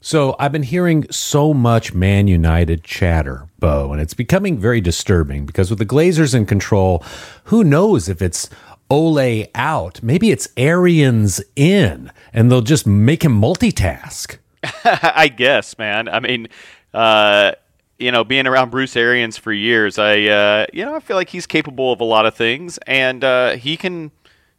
So I've been hearing so much Man United chatter, Bo, and it's becoming very disturbing because with the Glazers in control, who knows if it's Ole out? Maybe it's Arians in, and they'll just make him multitask. I guess, man. I mean, uh, you know, being around Bruce Arians for years, I, uh, you know, I feel like he's capable of a lot of things, and uh, he can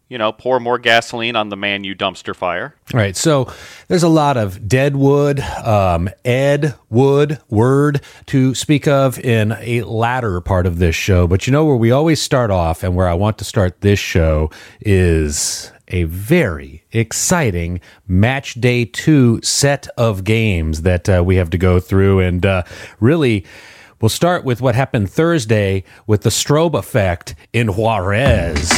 you know, pour more gasoline on the Man U dumpster fire. Right. So there's a lot of dead wood, um, Ed Wood word to speak of in a latter part of this show. But you know where we always start off and where I want to start this show is a very exciting match day two set of games that uh, we have to go through. And uh, really, we'll start with what happened Thursday with the strobe effect in Juarez.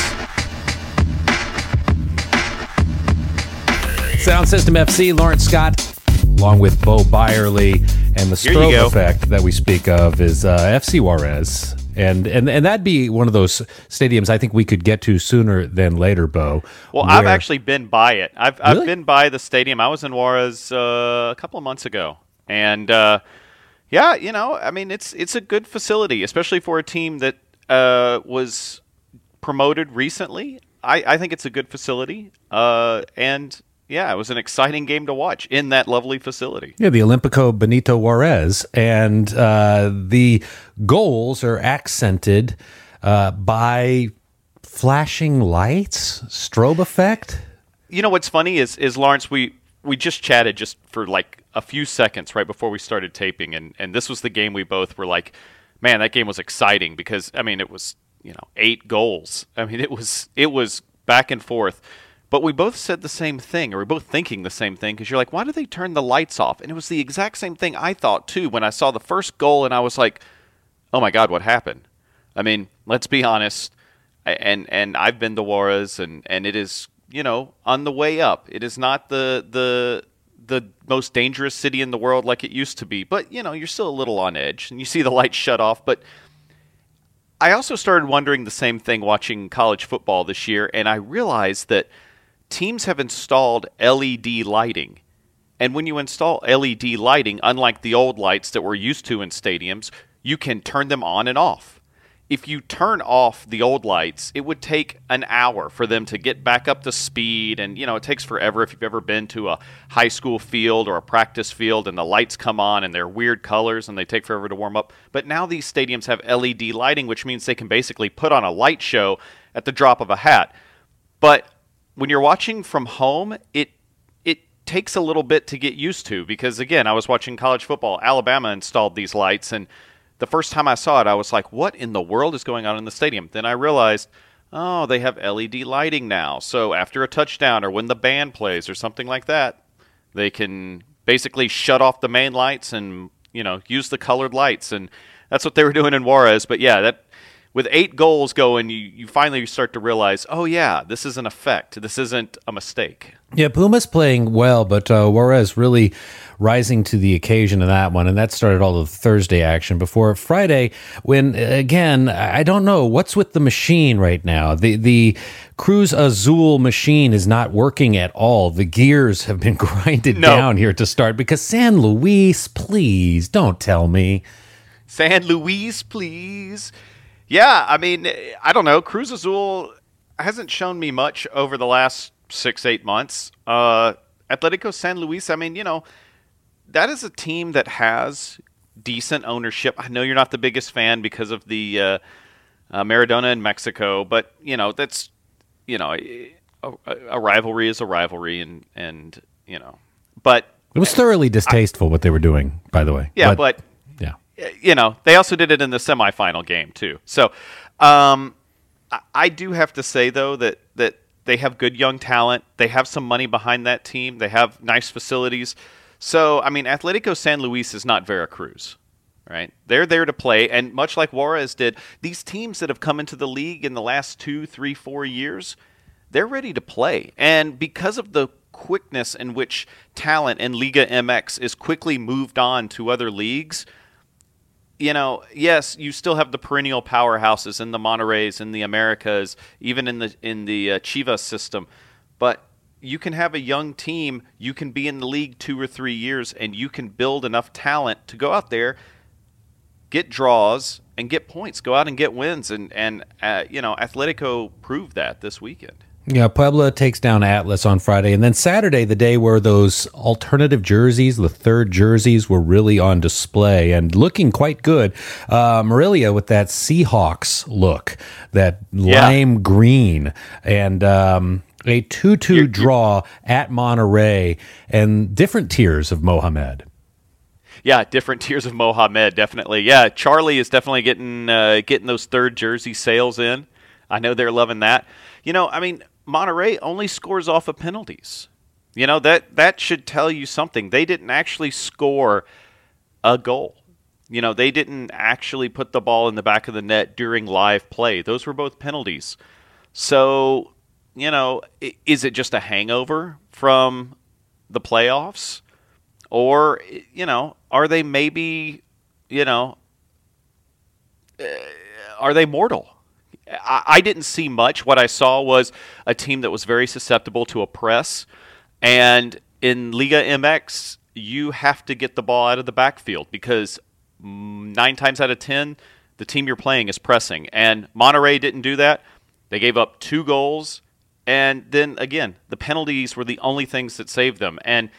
Sound System FC, Lawrence Scott, along with Bo Byerly, and the strobe effect that we speak of is uh, FC Juarez. And, and and that'd be one of those stadiums I think we could get to sooner than later, Bo. Well, where... I've actually been by it. I've really? I've been by the stadium. I was in Juarez uh, a couple of months ago, and uh, yeah, you know, I mean, it's it's a good facility, especially for a team that uh, was promoted recently. I, I think it's a good facility, uh, and yeah, it was an exciting game to watch in that lovely facility. Yeah, the Olímpico Benito Juarez, and uh, the goals are accented uh, by flashing lights, strobe effect. You know what's funny is is Lawrence we we just chatted just for like a few seconds right before we started taping, and and this was the game we both were like, man, that game was exciting because I mean it was you know eight goals. I mean it was it was back and forth but we both said the same thing, or we're both thinking the same thing, because you're like, why did they turn the lights off? And it was the exact same thing I thought too when I saw the first goal, and I was like, oh my God, what happened? I mean, let's be honest, and and I've been to Juarez, and and it is you know on the way up. It is not the the the most dangerous city in the world like it used to be, but you know you're still a little on edge, and you see the lights shut off, but. I also started wondering the same thing watching college football this year, and I realized that teams have installed LED lighting. And when you install LED lighting, unlike the old lights that we're used to in stadiums, you can turn them on and off. If you turn off the old lights, it would take an hour for them to get back up to speed. And, you know, it takes forever if you've ever been to a high school field or a practice field and the lights come on and they're weird colors and they take forever to warm up. But now these stadiums have LED lighting, which means they can basically put on a light show at the drop of a hat. But when you're watching from home, it it takes a little bit to get used to because again, I was watching college football. Alabama installed these lights and the first time I saw it, I was like, "What in the world is going on in the stadium?" Then I realized, "Oh, they have LED lighting now. So after a touchdown or when the band plays or something like that, they can basically shut off the main lights and, you know, use the colored lights and that's what they were doing in Juarez. But yeah, that with eight goals going, you, you finally start to realize, oh yeah, this is an effect. This isn't a mistake. Yeah, Puma's playing well, but uh, Juarez really rising to the occasion in that one, and that started all the Thursday action before Friday. When again, I don't know what's with the machine right now. The the Cruz Azul machine is not working at all. The gears have been grinded no. down here to start because San Luis, please don't tell me. San Luis, please. Yeah, I mean, I don't know. Cruz Azul hasn't shown me much over the last six, eight months. Uh, Atletico San Luis, I mean, you know, that is a team that has decent ownership. I know you're not the biggest fan because of the uh, uh, Maradona in Mexico, but you know that's you know a, a, rivalry is a rivalry, and and you know, but it was thoroughly distasteful I, what they were doing. By the way, yeah, but, but you know, they also did it in the semifinal game too. So, um, I, do have to say though that that they have good young talent. They have some money behind that team. They have nice facilities. So, I mean, Atletico San Luis is not Veracruz, right? They're there to play, and much like Juarez did, these teams that have come into the league in the last two, three, four years, they're ready to play. And because of the quickness in which talent in Liga MX is quickly moved on to other leagues – you know, yes, you still have the perennial powerhouses in the Monterreys, in the Americas, even in the in the uh, Chivas system, but you can have a young team, you can be in the league two or three years, and you can build enough talent to go out there, get draws, and get points. Go out and get wins, and and uh, you know, Atletico proved that this weekend. Yeah, Puebla takes down Atlas on Friday, and then Saturday, the day where those alternative jerseys, the third jerseys, were really on display and looking quite good. Uh, Morelia with that Seahawks look, that Yeah. lime green, and um, a two-two draw at Monterrey, and different tiers of Mohamed. Yeah, different tiers of Mohamed, definitely. Yeah, Charly is definitely getting uh, getting those third jersey sales in. I know they're loving that. You know, I mean, Monterrey only scores off of penalties. You know that that should tell you something. They didn't actually score a goal. You know, they didn't actually put the ball in the back of the net during live play. Those were both penalties. So, you know, is it just a hangover from the playoffs? Or, you know, are they maybe, you know, uh, are they mortal? I, I didn't see much. What I saw was a team that was very susceptible to a press. And in Liga MX, you have to get the ball out of the backfield because mm, nine times out of ten, the team you're playing is pressing. And Monterrey didn't do that. They gave up two goals. And then again, the penalties were the only things that saved them. And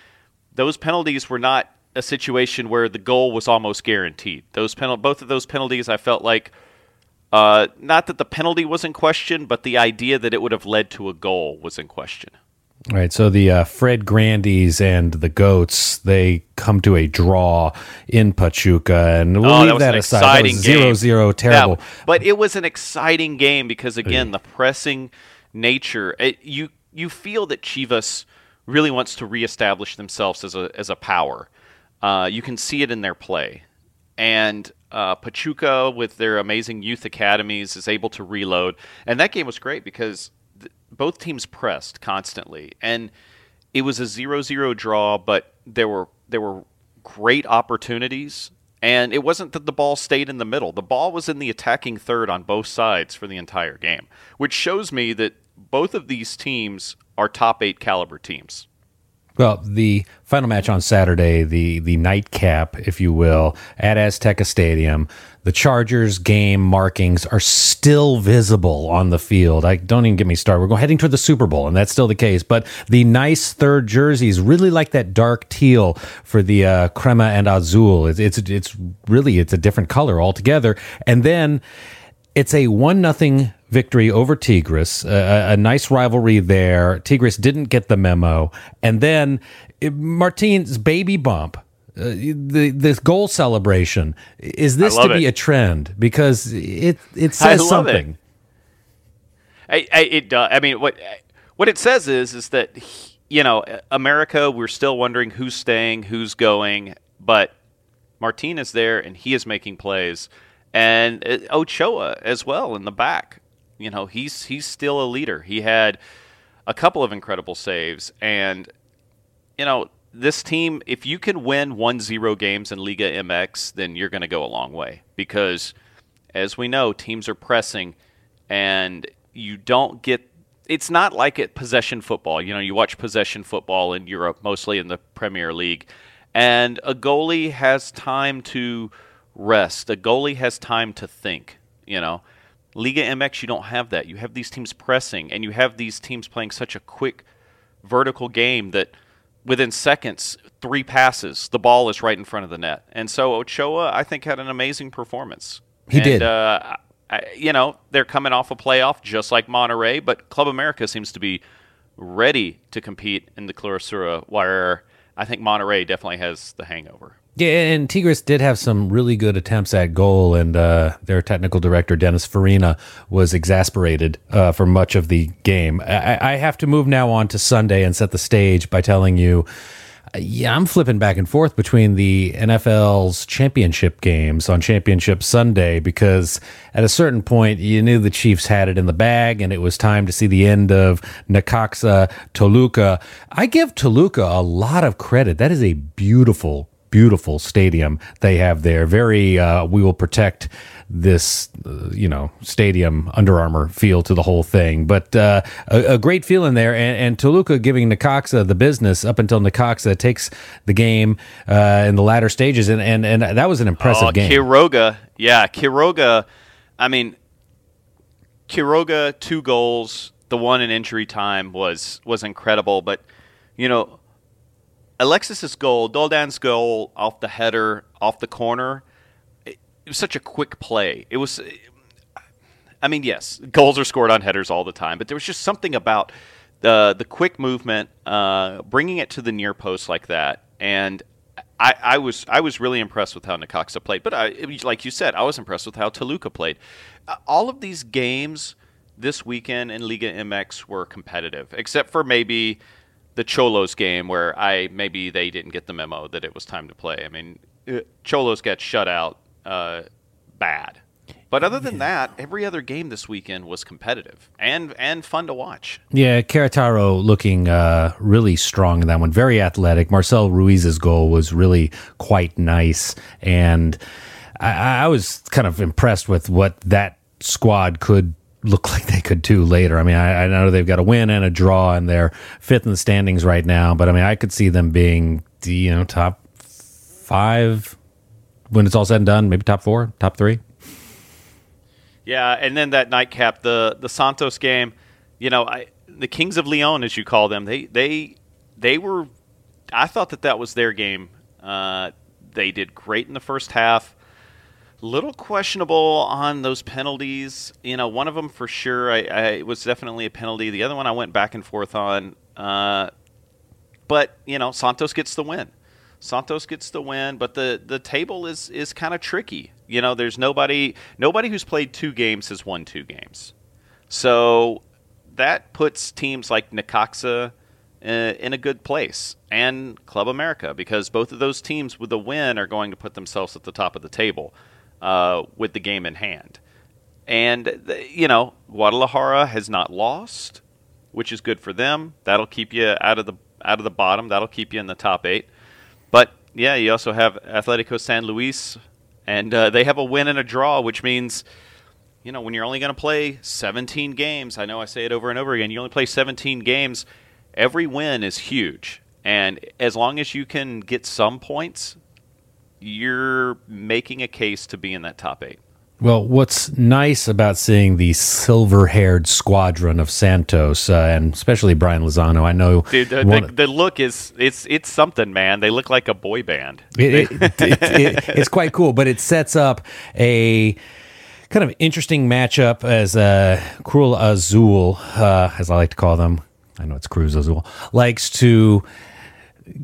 those penalties were not a situation where the goal was almost guaranteed. Those penal- both of those penalties, I felt like, uh, not that the penalty was in question, but the idea that it would have led to a goal was in question. All right, so the uh, Fred Grandies and the Goats they come to a draw in Pachuca, and we'll Oh, that leave was that an aside. That exciting game. zero zero, terrible. Yeah, but it was an exciting game because again, the pressing nature. It, you you feel that Chivas really wants to reestablish themselves as a as a power. Uh, you can see it in their play, and uh, Pachuca with their amazing youth academies is able to reload. And that game was great because th- both teams pressed constantly, and it was a 0-0 draw. But there were there were great opportunities. And it wasn't that the ball stayed in the middle. The ball was in the attacking third on both sides for the entire game, which shows me that both of these teams are top eight caliber teams. Well, the final match on Saturday, the the nightcap, if you will, at Azteca Stadium, the Chargers game markings are still visible on the field. I don't even get me started. We're going heading toward the Super Bowl, and that's still the case. But the nice third jerseys really like that dark teal for the uh, crema and azul. It's, it's it's really it's a different color altogether. And then it's a one nothing victory over Tigres. A, a nice rivalry there. Tigres didn't get the memo, and then eh, Martin's baby bump. Uh, the this goal celebration is this to be it. a trend because it it I says love it. something. I, I, it does. I mean, what what it says is is that you know America. We're still wondering who's staying, who's going, but Martin is there and he is making plays, and uh, Ochoa as well in the back. You know, he's he's still a leader. He had a couple of incredible saves, and you know this team. If you can win 1-0 games in Liga MX, then you're going to go a long way because, as we know, teams are pressing and you don't get it's not like at possession football. You know, you watch possession football in Europe, mostly in the Premier League, and a goalie has time to rest. A goalie has time to think, you know. Liga MX you don't have that. You have these teams pressing and you have these teams playing such a quick vertical game that within seconds, three passes, the ball is right in front of the net. And so Ochoa, I think, had an amazing performance. He And, did. Uh, I, you know, they're coming off a playoff just like Monterrey, but Club America seems to be ready to compete in the Clausura, where I think Monterrey definitely has the hangover. Yeah, and Tigres did have some really good attempts at goal, and uh, their technical director Dennis Farina was exasperated uh, for much of the game. I, I have to move now on to Sunday and set the stage by telling you, uh, yeah, I'm flipping back and forth between the NFL's championship games on Championship Sunday because at a certain point you knew the Chiefs had it in the bag, and it was time to see the end of Necaxa Toluca. I give Toluca a lot of credit. That is a beautiful beautiful stadium they have there. Very, uh, we will protect this, uh, you know, stadium Under Armour feel to the whole thing. But uh, a, a, great feeling there, and, and, Toluca giving Necaxa the business up until Necaxa takes the game uh, in the latter stages, and, and and that was an impressive oh, game. Quiroga, yeah, Quiroga. I mean, Quiroga two goals. The one in injury time was was incredible, but you know Alexis's goal, Doldan's goal off the header, off the corner, it, it was such a quick play. It was, I mean, yes, goals are scored on headers all the time, but there was just something about the the quick movement, uh, bringing it to the near post like that, and I, I, was I was really impressed with how Necaxa played. But I, like you said, I was impressed with how Toluca played. Uh, all of these games this weekend in Liga MX were competitive, except for maybe the Xolos game where I maybe they didn't get the memo that it was time to play. I mean, uh, Xolos got shut out uh, bad. But other than that, every other game this weekend was competitive and and fun to watch. Yeah, Querétaro looking uh, really strong in that one. Very athletic. Marcel Ruiz's goal was really quite nice, and I, I was kind of impressed with what that squad could look like they could do later. I mean, I, I, know they've got a win and a draw, and they're fifth in the standings right now. But I mean, I could see them being, the you know, top five when it's all said and done. Maybe top four, top three. Yeah, and then that nightcap, the the Santos game. You know, I, the Kings of Leon, as you call them, they they they were. I thought that that was their game. Uh, they did great in the first half little questionable on those penalties. You know, one of them for sure, I, I was definitely a penalty. The other one I went back and forth on. Uh, but you know, Santos gets the win. Santos gets the win, but the the table is is kind of tricky. You know, there's nobody nobody who's played two games has won two games, so that puts teams like Necaxa. Uh, in a good place and Club America because both of those teams with the win are going to put themselves at the top of the table uh, with the game in hand. And, you know, Guadalajara has not lost, which is good for them. That'll keep you out of the out of the bottom. That'll keep you in the top eight. But yeah, you also have Atletico San Luis, and uh, they have a win and a draw, which means, you know, when you're only going to play 17 games, I know I say it over and over again, you only play 17 games, every win is huge. And as long as you can get some points, you're making a case to be in that top eight. Well, what's nice about seeing the silver-haired squadron of Santos, uh, and especially Brian Lozano, I know, Dude, the, one, the, the, look is it's it's something, man. They look like a boy band. It, it, it, it's quite cool, but it sets up a kind of interesting matchup as uh, Cruel Azul, uh, as I like to call them. I know it's Cruz Azul likes to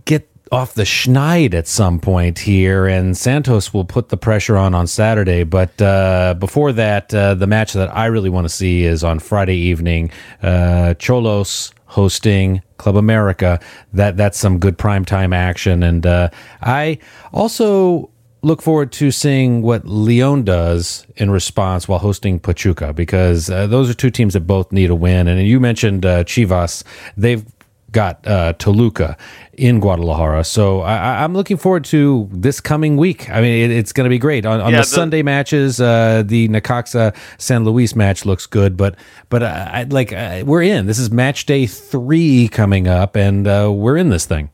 get off the schneid at some point here, and Santos will put the pressure on on Saturday. But uh, before that, uh, the match that I really want to see is on Friday evening. Uh, Xolos hosting Club America. That that's some good primetime action, and uh, I also look forward to seeing what Leon does in response while hosting Pachuca because uh, those are two teams that both need a win. And you mentioned uh, Chivas; they've got uh, Toluca in Guadalajara. So I, am looking forward to this coming week. I mean, it, it's going to be great on, on yeah, the, the, Sunday matches. Uh, the Necaxa San Luis match looks good, but but I, like uh, we're in. This is match day three coming up, and uh, we're in this thing.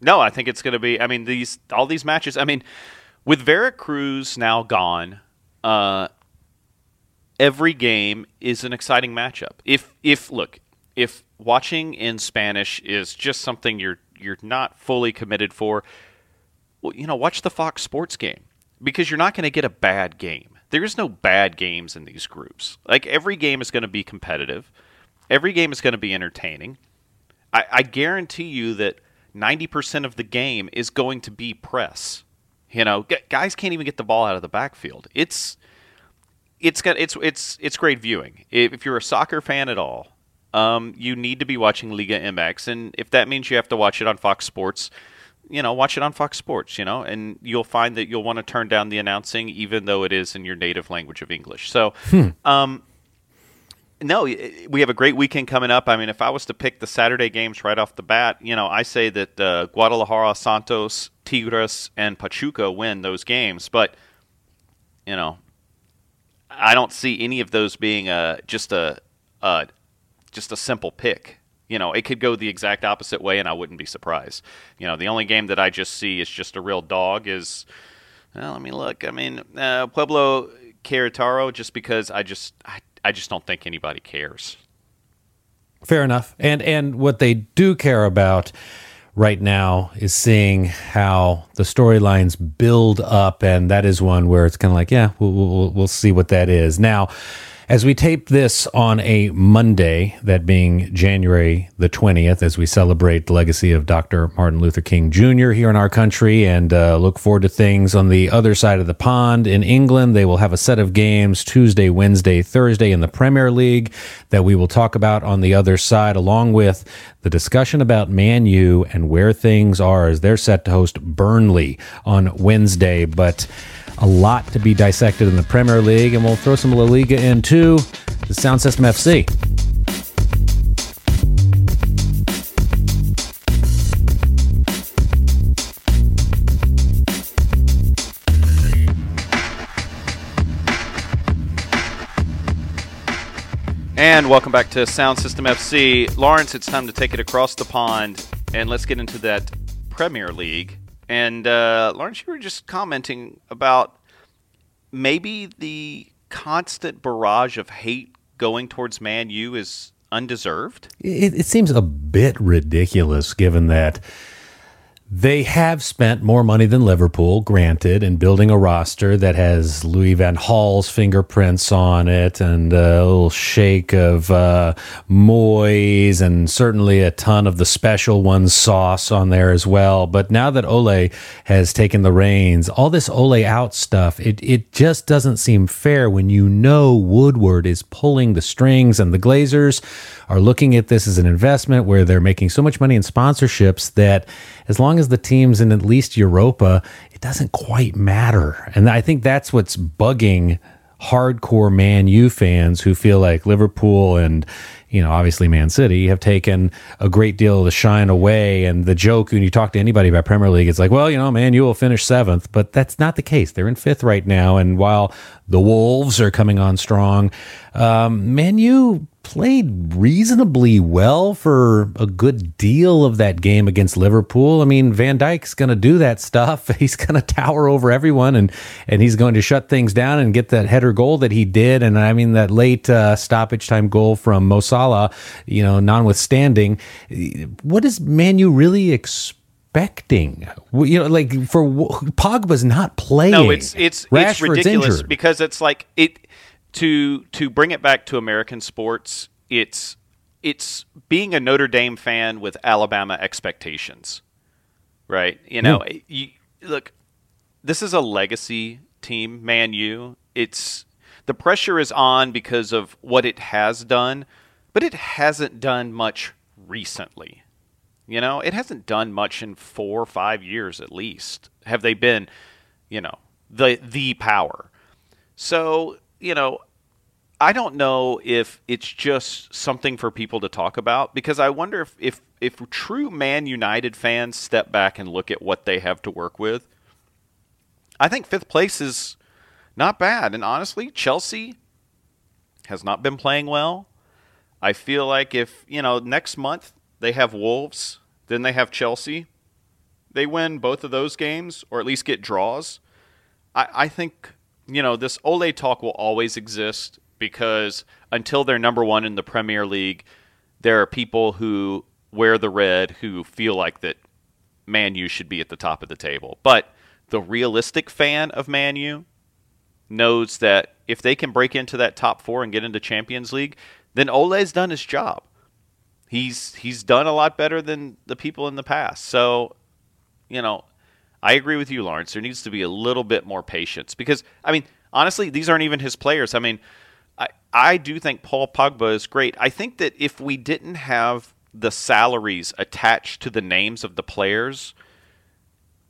No, I think it's going to be. I mean, these all these matches. I mean, with Veracruz now gone. Uh, every game is an exciting matchup. If if look, if watching in Spanish is just something you're you're not fully committed for, well, you know, watch the Fox Sports game because you're not going to get a bad game. There is no bad games in these groups. Like every game is going to be competitive. Every game is going to be entertaining. I, I guarantee you that 90% of the game is going to be press. You know, guys can't even get the ball out of the backfield. It's it's got it's it's it's great viewing. If you're a soccer fan at all, um, you need to be watching Liga MX, and if that means you have to watch it on Fox Sports, you know, watch it on Fox Sports. You know, and you'll find that you'll want to turn down the announcing, even though it is in your native language of English. So, hmm. um, no, we have a great weekend coming up. I mean, if I was to pick the Saturday games right off the bat, you know, I say that uh, Guadalajara Santos Tigres and Pachuca win those games, but you know, I don't see any of those being a just a, a just a simple pick. You know, it could go the exact opposite way, and I wouldn't be surprised. You know, the only game that I just see is just a real dog is. Well, let me look. I mean, uh, Puebla Querétaro, just because I just I, I just don't think anybody cares. Fair enough. And and what they do care about right now is seeing how the storylines build up, and that is one where it's kind of like, yeah, we'll, we'll, we'll see what that is. Now, as we tape this on a Monday, that being January the 20th, as we celebrate the legacy of Dr. Martin Luther King Jr. here in our country and uh, look forward to things on the other side of the pond in England, they will have a set of games Tuesday, Wednesday, Thursday in the Premier League that we will talk about on the other side, along with the discussion about Man U and where things are as they're set to host Burnley on Wednesday. But a lot to be dissected in the Premier League, and we'll throw some La Liga in too. The Sound System FC. And welcome back to Sound System FC. Lawrence, it's time to take it across the pond and let's get into that Premier League. And uh, Lawrence, you were just commenting about maybe the constant barrage of hate going towards Man U is undeserved. It, it seems a bit ridiculous given that they have spent more money than Liverpool, granted, in building a roster that has Louis Van Gaal's fingerprints on it and a little shake of uh, Moyes and certainly a ton of the special one sauce on there as well. But now that Ole has taken the reins, all this Ole out stuff, it, it just doesn't seem fair when you know Woodward is pulling the strings and the Glazers are looking at this as an investment where they're making so much money in sponsorships that as long as the team's in at least Europa, it doesn't quite matter. And I think that's what's bugging hardcore Man U fans who feel like Liverpool and you know obviously Man City have taken a great deal of the shine away. And the joke when you talk to anybody about Premier League it's like well you know Man U will finish 7th but that's not the case. They're in 5th right now. And while the Wolves are coming on strong um, Man U played reasonably well for a good deal of that game against Liverpool. I mean, Van Dijk's going to do that stuff. He's going to tower over everyone and and he's going to shut things down and get that header goal that he did. And I mean, that late uh, stoppage time goal from Mo Salah, you know, notwithstanding, what does Man U really expecting? You know, like for Pogba's not playing. No, it's it's it's ridiculous injured. because it's like it to to bring it back to American sports, it's it's being a Notre Dame fan with Alabama expectations, right? You know, mm. you, look, this is a legacy team, Man U. It's the pressure is on because of what it has done, but it hasn't done much recently. You know, it hasn't done much in four or five years at least. Have they been, you know, the the power? So you know, I don't know if it's just something for people to talk about because I wonder if, if, if true Man United fans step back and look at what they have to work with. I think fifth place is not bad. And honestly, Chelsea has not been playing well. I feel like if, you know, next month they have Wolves, then they have Chelsea, they win both of those games or at least get draws. I, I think you know, this Ole talk will always exist because until they're number one in the Premier League, there are people who wear the red who feel like that Man U should be at the top of the table. But the realistic fan of Man U knows that if they can break into that top four and get into Champions League, then Ole's done his job. He's he's done a lot better than the people in the past. So, you know, I agree with you, Lawrence. There needs to be a little bit more patience because, I mean, honestly, these aren't even his players. I mean, I, I do think Paul Pogba is great. I think that if we didn't have the salaries attached to the names of the players,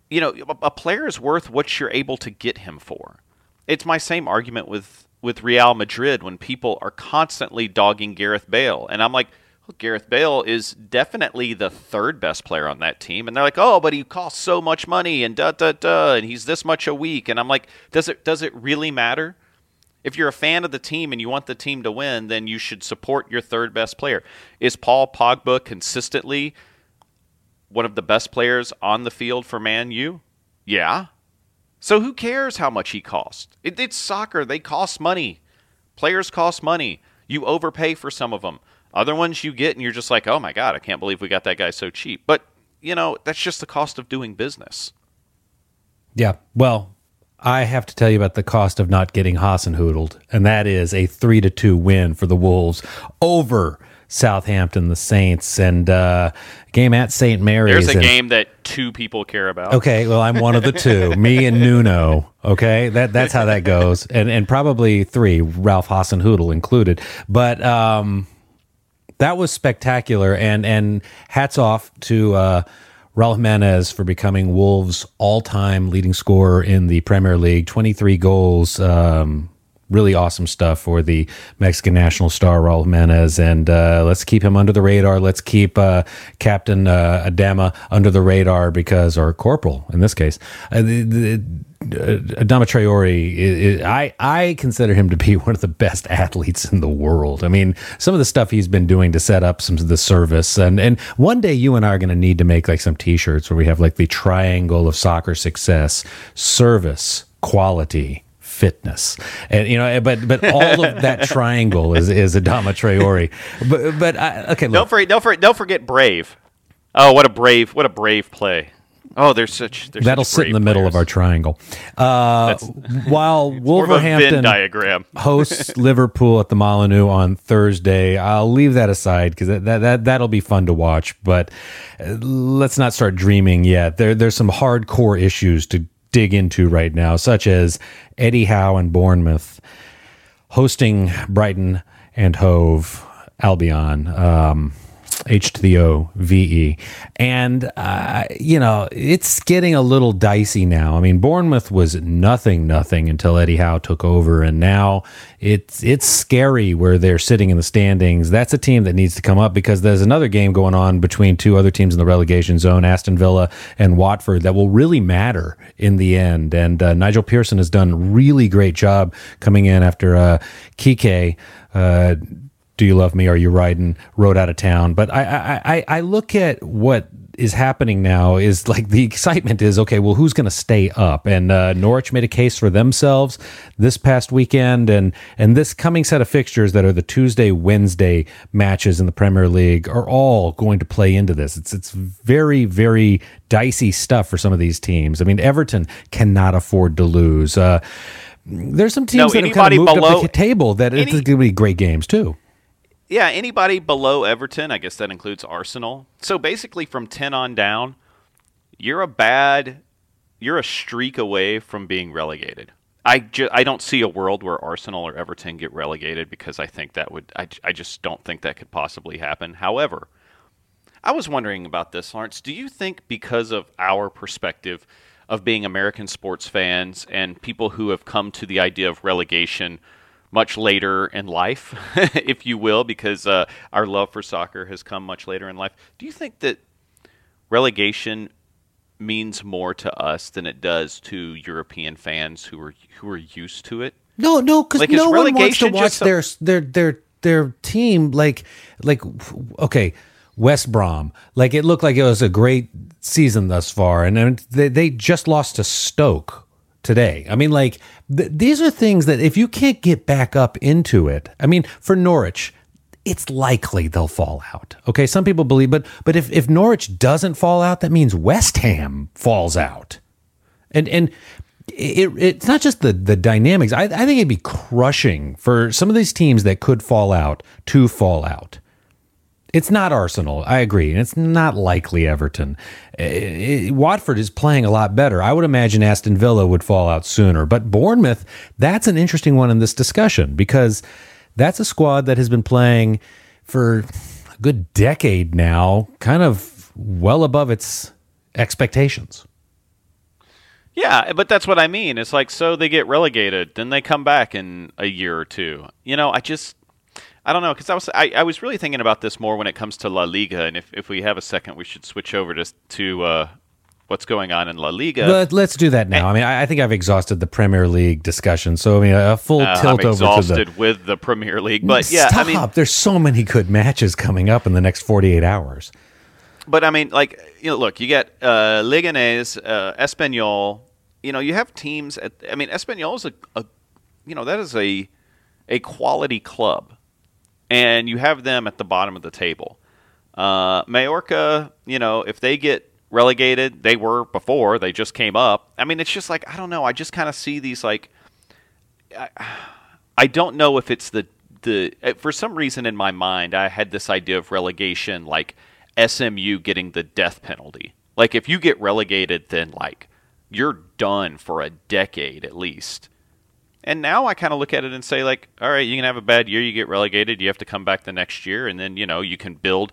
you know, a player is worth what you're able to get him for. It's my same argument with with Real Madrid when people are constantly dogging Gareth Bale, and I'm like, well, Gareth Bale is definitely the third best player on that team. And they're like, oh, but he costs so much money and da da da, and he's this much a week. And I'm like, does it does it really matter? If you're a fan of the team and you want the team to win, then you should support your third best player. Is Paul Pogba consistently one of the best players on the field for Man U? Yeah. So who cares how much he costs? It, it's soccer. They cost money. Players cost money. You overpay for some of them. Other ones you get and you're just like, oh my God, I can't believe we got that guy so cheap. But, you know, that's just the cost of doing business. Yeah. Well, I have to tell you about the cost of not getting Hasenhudled, and that is a three to two win for the Wolves over Southampton, the Saints, and uh, game at St. Mary's. There's a and, game that two people care about. Okay, well, I'm one of the two, me and Nuno. Okay, that that's how that goes, and and probably three, Ralph Hasenhüttl included. But um, that was spectacular, and and hats off to. Uh, Raul Jimenez for becoming Wolves' all-time leading scorer in the Premier League, 23 goals. Um, really awesome stuff for the Mexican national star Raul Jimenez, and uh, let's keep him under the radar. Let's keep uh, Captain uh, Adama under the radar because, or Corporal in this case, uh, the, the, Uh, Adama Traore, is, I I consider him to be one of the best athletes in the world. I mean, some of the stuff he's been doing to set up some of the service, and and one day you and I are going to need to make like some T-shirts where we have like the triangle of soccer success: service, quality, fitness, and you know, eh, but but all of that triangle is is Adama Traore. But but I, okay, look. Don't forget, don't forget, don't forget Brave. Oh, what a brave, what a brave play. Oh, there's such. There's That'll such sit in the middle of our triangle. Uh, while Wolverhampton diagram hosts Liverpool at the Molineux on Thursday, I'll leave that aside because that, that that that'll be fun to watch. But uh, let's not start dreaming yet. There there's some hardcore issues to dig into right now, such as Eddie Howe and Bournemouth hosting Brighton and Hove Albion. Um, H to the O V E. And, uh, you know, it's getting a little dicey now. I mean, Bournemouth was nothing, nothing until Eddie Howe took over. And now it's, it's scary where they're sitting in the standings. That's a team that needs to come up because there's another game going on between two other teams in the relegation zone, Aston Villa and Watford, that will really matter in the end. And uh, Nigel Pearson has done really great job coming in after uh, Quique. Uh, do you love me? Are you riding? road out of town. But I, I, I look at what is happening now is like the excitement is okay. Well, who's going to stay up? And uh, Norwich made a case for themselves this past weekend, and and this coming set of fixtures that are the Tuesday, Wednesday matches in the Premier League are all going to play into this. It's it's very very dicey stuff for some of these teams. I mean, Everton cannot afford to lose. Uh, there's some teams no, that have kind of moved below, up the table that any, it's going to be great games too yeah, anybody below Everton, I guess that includes Arsenal. So basically, from 10 on down, you're a bad, you're a streak away from being relegated. I, ju- I don't see a world where Arsenal or Everton get relegated because I think that would, I, I just don't think that could possibly happen. However, I was wondering about this, Lawrence. Do you think because of our perspective of being American sports fans and people who have come to the idea of relegation much later in life, if you will, because uh, our love for soccer has come much later in life. Do you think that relegation means more to us than it does to European fans who are who are used to it? No, no, because like, no one wants to watch their their their their team like like okay. West Brom, like it looked like it was a great season thus far, and they they just lost to Stoke today. I mean, like th- these are things that if you can't get back up into it, I mean, for Norwich, it's likely they'll fall out. Okay, some people believe, but but if if Norwich doesn't fall out, that means West Ham falls out, and and. It, it's not just the, the dynamics. I, I think it'd be crushing for some of these teams that could fall out to fall out. It's not Arsenal. I agree. And it's not likely Everton. It, it, Watford is playing a lot better. I would imagine Aston Villa would fall out sooner. But Bournemouth, that's an interesting one in this discussion because that's a squad that has been playing for a good decade now, kind of well above its expectations. Yeah, but that's what I mean. It's like so they get relegated, then they come back in a year or two. You know, I just I don't know because I was I, I was really thinking about this more when it comes to La Liga, and if, if we have a second, we should switch over to to uh, what's going on in La Liga. Let, us do that now. I mean, I, I, think I've exhausted the Premier League discussion, so I mean, a full uh, tilt I'm over to the with the Premier League. But yeah, Stop. I mean, there's so many good matches coming up in the next 48 hours. But I mean, like you know, look, you get uh, Leganés, uh, Espanyol. You know, you have teams. At, I mean, Espanyol is a, a, you know, that is a a quality club, and you have them at the bottom of the table. Uh, Mallorca, you know, if they get relegated, they were before. They just came up. I mean, it's just like I don't know. I just kind of see these like. I, I don't know if it's the the for some reason in my mind I had this idea of relegation like SMU getting the death penalty. Like if you get relegated, then like you're done for a decade at least. And now I kind of look at it and say, like, all right, you can have a bad year, you get relegated, you have to come back the next year, and then you know you can build.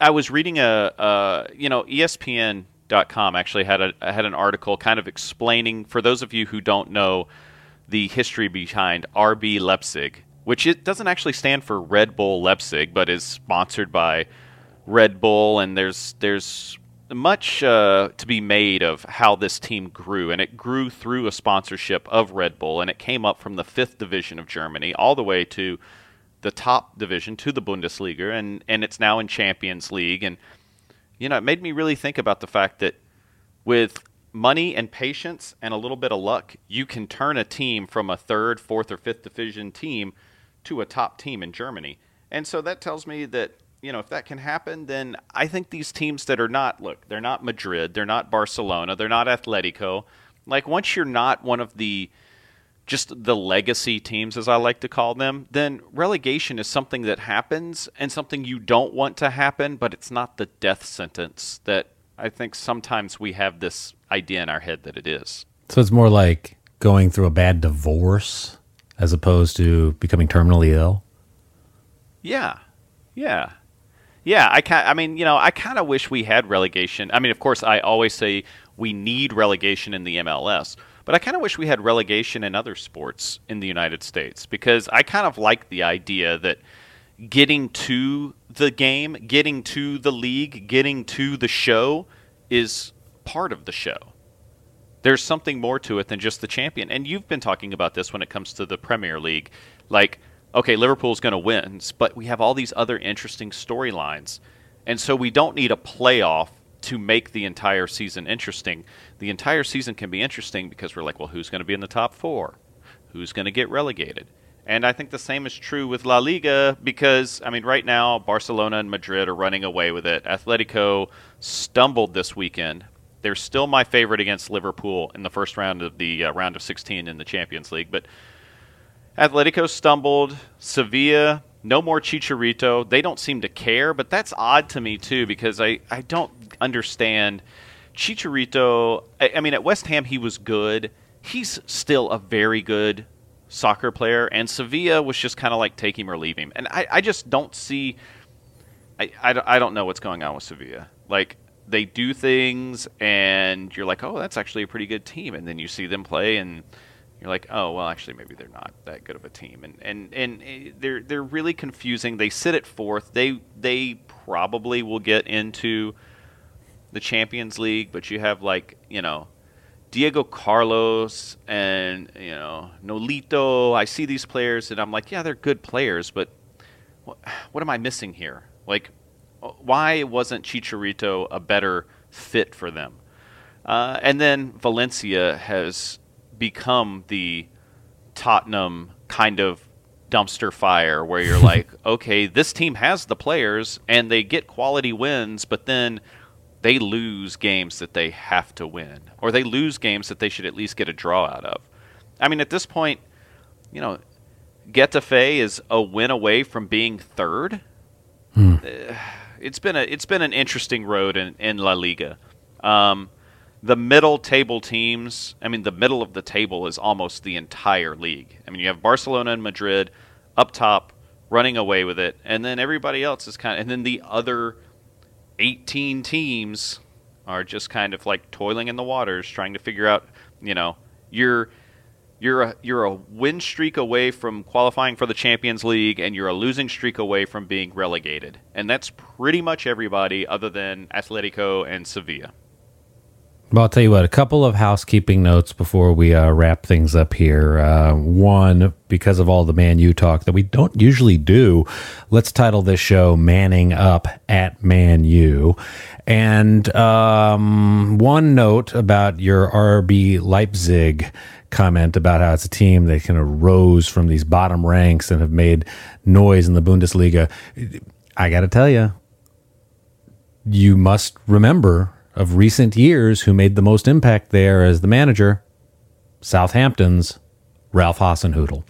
I was reading a, a you know, ESPN.com actually had a had an article kind of explaining for those of you who don't know the history behind RB Leipzig, which it doesn't actually stand for Red Bull Leipzig, but is sponsored by Red Bull, and there's there's much uh, to be made of how this team grew, and it grew through a sponsorship of Red Bull, and it came up from the fifth division of Germany all the way to the top division to the Bundesliga, and and it's now in Champions League, and you know it made me really think about the fact that with money and patience and a little bit of luck, you can turn a team from a third, fourth, or fifth division team to a top team in Germany, and so that tells me that you know, if that can happen, then I think these teams that are not look, they're not Madrid, they're not Barcelona, they're not Atletico. Like once you're not one of the just the legacy teams as I like to call them, then relegation is something that happens and something you don't want to happen, but it's not the death sentence that I think sometimes we have this idea in our head that it is. So it's more like going through a bad divorce as opposed to becoming terminally ill. Yeah. Yeah. Yeah, I kind. I mean, you know, I kind of wish we had relegation. I mean, of course, I always say we need relegation in the MLS, but I kind of wish we had relegation in other sports in the United States because I kind of like the idea that getting to the game, getting to the league, getting to the show is part of the show. There's something more to it than just the champion. And you've been talking about this when it comes to the Premier League. Like, okay, Liverpool's going to win, but we have all these other interesting storylines. And so we don't need a playoff to make the entire season interesting. The entire season can be interesting because we're like, well, who's going to be in the top four? Who's going to get relegated? And I think the same is true with La Liga because, I mean, right now, Barcelona and Madrid are running away with it. Atletico stumbled this weekend. They're still my favorite against Liverpool in the first round of the uh, round of 16 in the Champions League, but Atletico stumbled. Sevilla, no more Chicharito. They don't seem to care, but that's odd to me too because I, I don't understand. Chicharito, I, I mean, at West Ham, he was good. He's still a very good soccer player, and Sevilla was just kind of like take him or leave him. And I, I just don't see. I, I, I don't know what's going on with Sevilla. Like, they do things, and you're like, oh, that's actually a pretty good team. And then you see them play, and you're like, oh well, actually maybe they're not that good of a team, and and and eh, they're they're really confusing. They sit at fourth. They they probably will get into the Champions League, but you have like you know Diego Carlos and you know Nolito. I see these players and I'm like, yeah, they're good players, but what, what am I missing here? Like, why wasn't Chicharito a better fit for them? Uh, and then Valencia has become the Tottenham kind of dumpster fire where you're like, okay, this team has the players and they get quality wins, but then they lose games that they have to win, or they lose games that they should at least get a draw out of. I mean, at this point, you know, Getafe is a win away from being third. Hmm. It's been a it's been an interesting road in, in La Liga. Um, the middle table teams, I mean, the middle of the table is almost the entire league. I mean, you have Barcelona and Madrid up top running away with it, and then everybody else is kind of, and then the other 18 teams are just kind of like toiling in the waters trying to figure out, you know, your you're a you're a win streak away from qualifying for the Champions League, and you're a losing streak away from being relegated. And that's pretty much everybody other than Atletico and Sevilla. Well, I'll tell you what, a couple of housekeeping notes before we uh, wrap things up here. Uh, one, because of all the Man U talk that we don't usually do, let's title this show Manning Up at Man U. And um, one note about your RB Leipzig comment about how it's a team that kind of rose from these bottom ranks and have made noise in the Bundesliga. I got to tell you, you must remember of recent years who made the most impact there as the manager, Southampton's Ralph Hasenhüttl.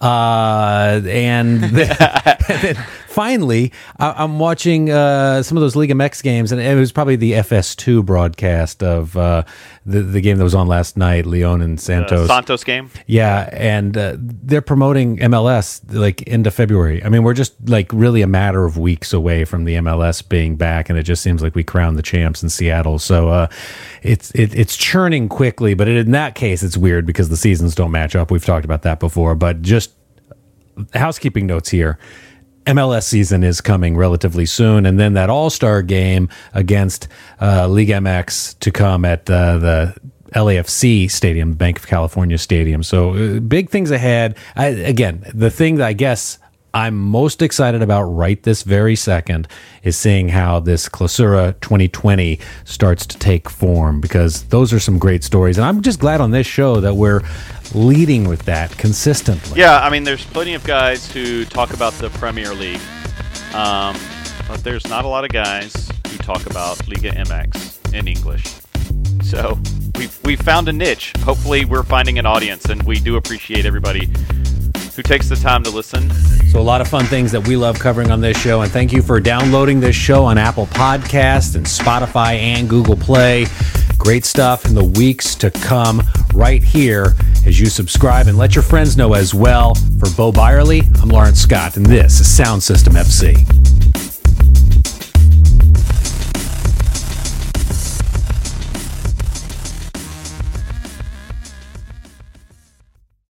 Uh, and, then finally, I, am watching uh, some of those Liga MX games, and it was probably the FS2 broadcast of uh, the the game that was on last night, Leon and Santos. Santos game. Yeah, and uh, they're promoting MLS like into February. I mean, we're just like really a matter of weeks away from the MLS being back, and it just seems like we crowned the champs in Seattle. So uh, it's it, it's churning quickly, but in that case, it's weird because the seasons don't match up. We've talked about that before, but just housekeeping notes here. MLS season is coming relatively soon, and then that All Star game against uh, Liga MX to come at uh, the LAFC Stadium, Bank of California Stadium. So uh, big things ahead. I, again, the thing that I guess I'm most excited about right this very second is seeing how this Clausura 2020 starts to take form because those are some great stories. And I'm just glad on this show that we're leading with that consistently. Yeah, I mean, there's plenty of guys who talk about the Premier League, um, but there's not a lot of guys who talk about Liga MX in English. So we've, we've found a niche. Hopefully, we're finding an audience, and we do appreciate everybody who takes the time to listen. So, a lot of fun things that we love covering on this show. And thank you for downloading this show on Apple Podcasts and Spotify and Google Play. Great stuff in the weeks to come right here as you subscribe and let your friends know as well. For Bo Byerly, I'm Lawrence Scott, and this is Sound System FC.